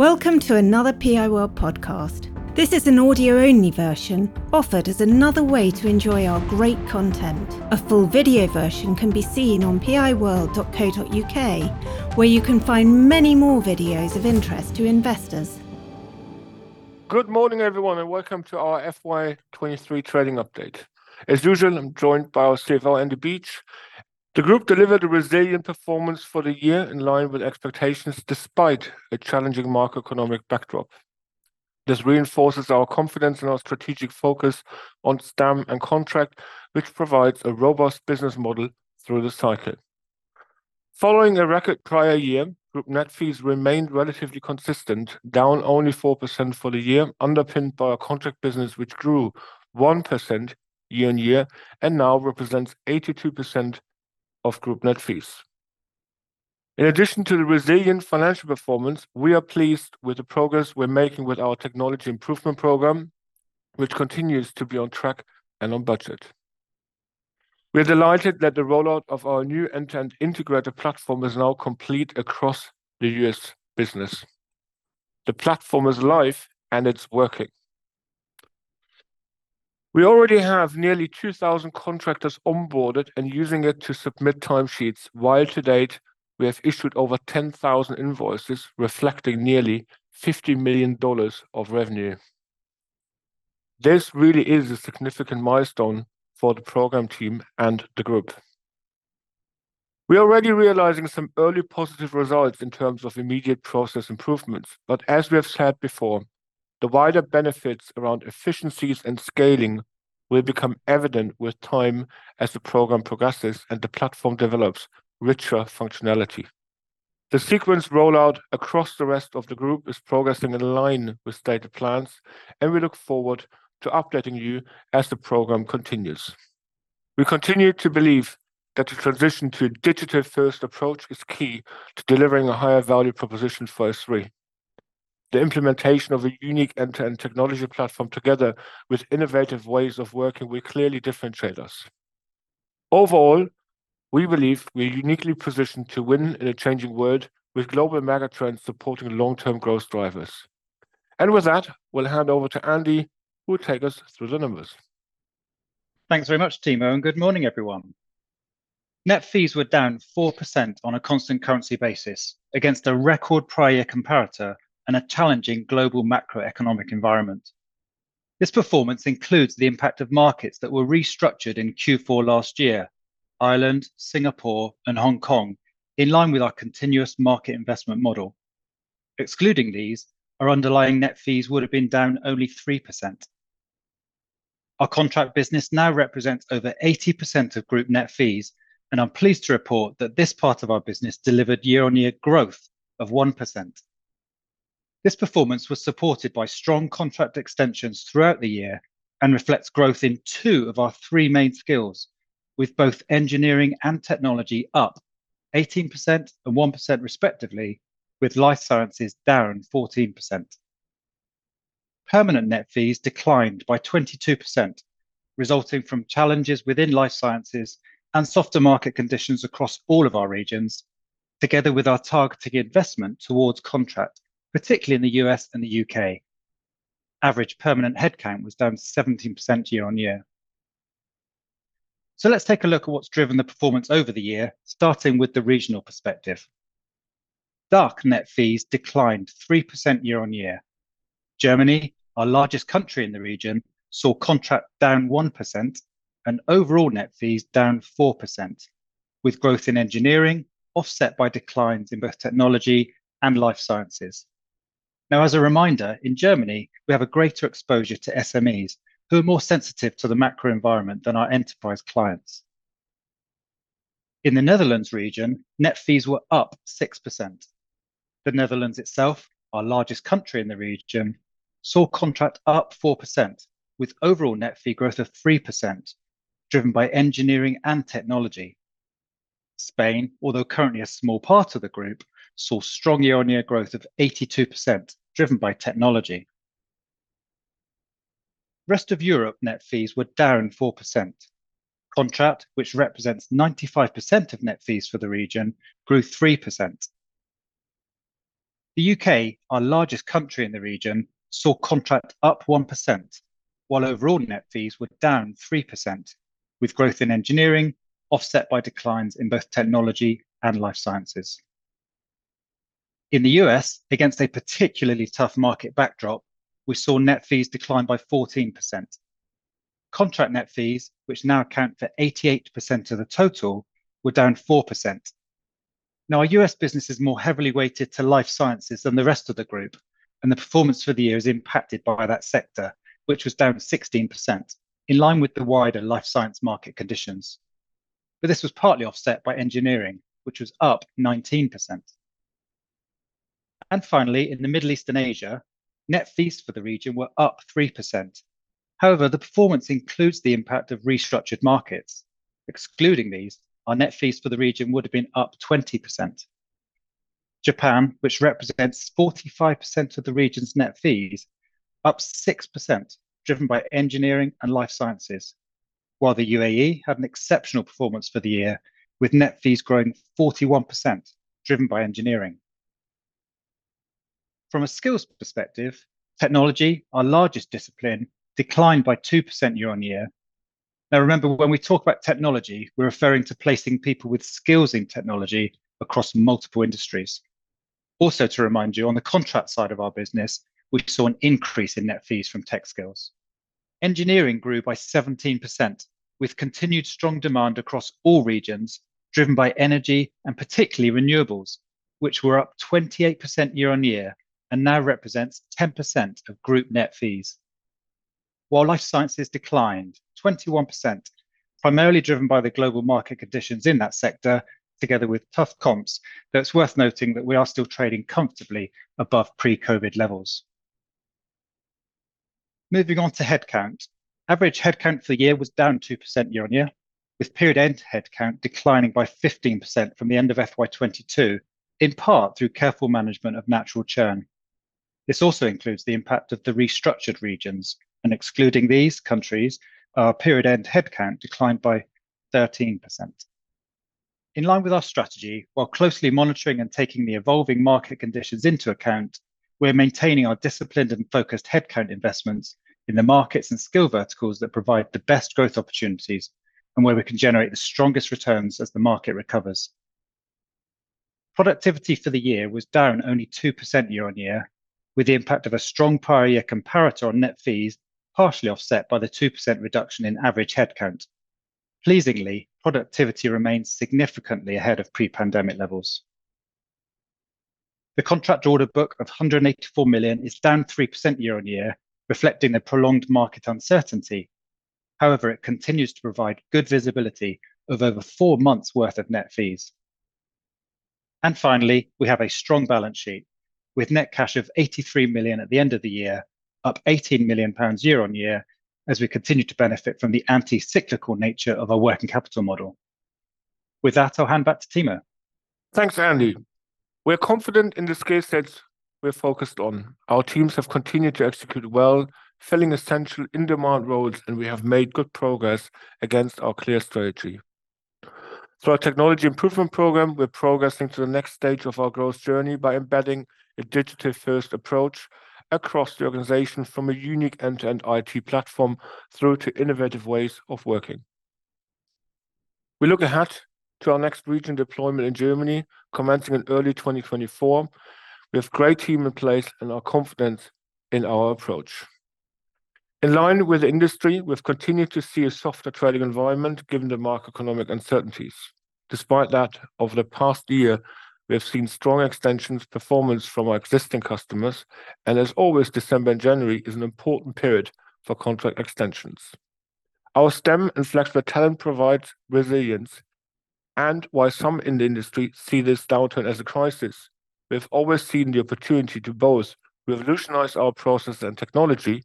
Welcome to another PI World podcast. This is an audio only version offered as another way to enjoy our great content. A full video version can be seen on piworld.co.uk, where you can find many more videos of interest to investors. Good morning, everyone, and welcome to our FY23 trading update. As usual, I'm joined by our CFO, Andy Beach. The group delivered a resilient performance for the year in line with expectations despite a challenging macroeconomic backdrop. This reinforces our confidence in our strategic focus on STEM and contract, which provides a robust business model through the cycle. Following a record prior year, group net fees remained relatively consistent, down only 4% for the year, underpinned by our contract business, which grew 1% year-on-year and now represents 82% of group net fees. In addition to the resilient financial performance, we are pleased with the progress we're making with our technology improvement program, which continues to be on track and on budget. We are delighted that the rollout of our new end-to-end integrated platform is now complete across the U.S. business. The platform is live, and it's working. We already have nearly 2,000 contractors onboarded and using it to submit timesheets, while to date, we have issued over 10,000 invoices, reflecting nearly $50 million of revenue. This really is a significant milestone for the program team and the group. We are already realizing some early positive results in terms of immediate process improvements, but as we have said before, the wider benefits around efficiencies and scaling will become evident with time as the program progresses and the platform develops richer functionality. The sequence rollout across the rest of the group is progressing in line with stated plans, and we look forward to updating you as the program continues. We continue to believe that the transition to a digital-first approach is key to delivering a higher value proposition for SThree. The implementation of a unique end-to-end technology platform, together with innovative ways of working, will clearly differentiate us. Overall, we believe we are uniquely positioned to win in a changing world, with global megatrends supporting long-term growth drivers. And with that, we'll hand over to Andy, who will take us through the numbers. Thanks very much, Timo, and good morning, everyone. Net fees were down 4% on a constant currency basis against a record prior comparator and a challenging global macroeconomic environment. This performance includes the impact of markets that were restructured in Q4 last year: Ireland, Singapore, and Hong Kong, in line with our continuous market investment model. Excluding these, our underlying net fees would have been down only 3%. Our contract business now represents over 80% of group net fees, and I'm pleased to report that this part of our business delivered year-on-year growth of 1%. This performance was supported by strong contract extensions throughout the year and reflects growth in two of our three main skills, with both engineering and technology up 18% and 1% respectively, with life sciences down 14%. Permanent net fees declined by 22%, resulting from challenges within life sciences and softer market conditions across all of our regions, together with our targeting investment towards contract, particularly in the U.S. and the U.K. Average permanent headcount was down 17% year-on-year. So let's take a look at what's driven the performance over the year, starting with the regional perspective. DACH net fees declined 3% year-on-year. Germany, our largest country in the region, saw contract down 1% and overall net fees down 4%, with growth in engineering offset by declines in both technology and life sciences. Now, as a reminder, in Germany, we have a greater exposure to SMEs, who are more sensitive to the macro environment than our enterprise clients. In the Netherlands region, net fees were up 6%. The Netherlands itself, our largest country in the region, saw contract up 4%, with overall net fee growth of 3%, driven by engineering and technology. Spain, although currently a small part of the group, saw strong year-on-year growth of 82%, driven by technology. Rest of Europe net fees were down 4%. Contract, which represents 95% of net fees for the region, grew 3%. The UK, our largest country in the region, saw contract up 1%, while overall net fees were down 3%, with growth in engineering offset by declines in both technology and life sciences. In the US, against a particularly tough market backdrop, we saw net fees decline by 14%. Contract net fees, which now account for 88% of the total, were down 4%. Now, our US business is more heavily weighted to life sciences than the rest of the group, and the performance for the year is impacted by that sector, which was down 16%, in line with the wider life science market conditions. But this was partly offset by engineering, which was up 19%. And finally, in the Middle East and Asia, net fees for the region were up 3%. However, the performance includes the impact of restructured markets. Excluding these, our net fees for the region would have been up 20%. Japan, which represents 45% of the region's net fees, up 6%, driven by engineering and life sciences, while the UAE had an exceptional performance for the year, with net fees growing 41%, driven by engineering. From a skills perspective, technology, our largest discipline, declined by 2% year-on-year. Now, remember, when we talk about technology, we're referring to placing people with skills in technology across multiple industries. Also, to remind you, on the contract side of our business, we saw an increase in net fees from tech skills. Engineering grew by 17%, with continued strong demand across all regions, driven by energy and particularly renewables, which were up 28% year-on-year and now represents 10% of group net fees. While life sciences declined 21%, primarily driven by the global market conditions in that sector, together with tough comps, though it's worth noting that we are still trading comfortably above pre-COVID levels. Moving on to headcount. Average headcount for the year was down 2% year-on-year, with period-end headcount declining by 15% from the end of FY 2022, in part through careful management of natural churn. This also includes the impact of the restructured regions, and excluding these countries, our period-end headcount declined by 13%. In line with our strategy, while closely monitoring and taking the evolving market conditions into account, we're maintaining our disciplined and focused headcount investments in the markets and skill verticals that provide the best growth opportunities and where we can generate the strongest returns as the market recovers. Productivity for the year was down only 2% year-on-year, with the impact of a strong prior year comparator on net fees, partially offset by the 2% reduction in average headcount. Pleasingly, productivity remains significantly ahead of pre-pandemic levels. The contract order book of 184 million is down 3% year-on-year, reflecting the prolonged market uncertainty. However, it continues to provide good visibility of over four months' worth of net fees. And finally, we have a strong balance sheet, with net cash of 83 million at the end of the year, up 18 million pounds year-on-year, as we continue to benefit from the anti-cyclical nature of our working capital model. With that, I'll hand back to Timo. Thanks, Andy. We're confident in the skill sets we're focused on. Our teams have continued to execute well, filling essential in-demand roles, and we have made good progress against our clear strategy. Through our technology improvement program, we're progressing to the next stage of our growth journey by embedding a digital-first approach across the organization, from a unique end-to-end IT platform through to innovative ways of working. We look ahead to our next region deployment in Germany, commencing in early 2024. We have great team in place and are confident in our approach. In line with the industry, we've continued to see a softer trading environment, given the macroeconomic uncertainties. Despite that, over the past year, we have seen strong extensions performance from our existing customers, and as always, December and January is an important period for contract extensions. Our STEM and flexible talent provides resilience, and while some in the industry see this downturn as a crisis, we've always seen the opportunity to both revolutionize our process and technology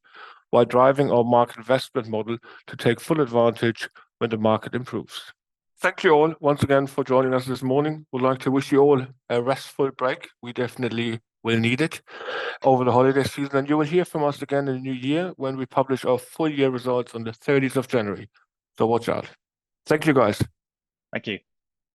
while driving our market investment model to take full advantage when the market improves. Thank you all once again for joining us this morning. We'd like to wish you all a restful break. We definitely will need it over the holiday season, and you will hear from us again in the new year when we publish our full year results on the thirtieth of January. So watch out. Thank you, guys. Thank you.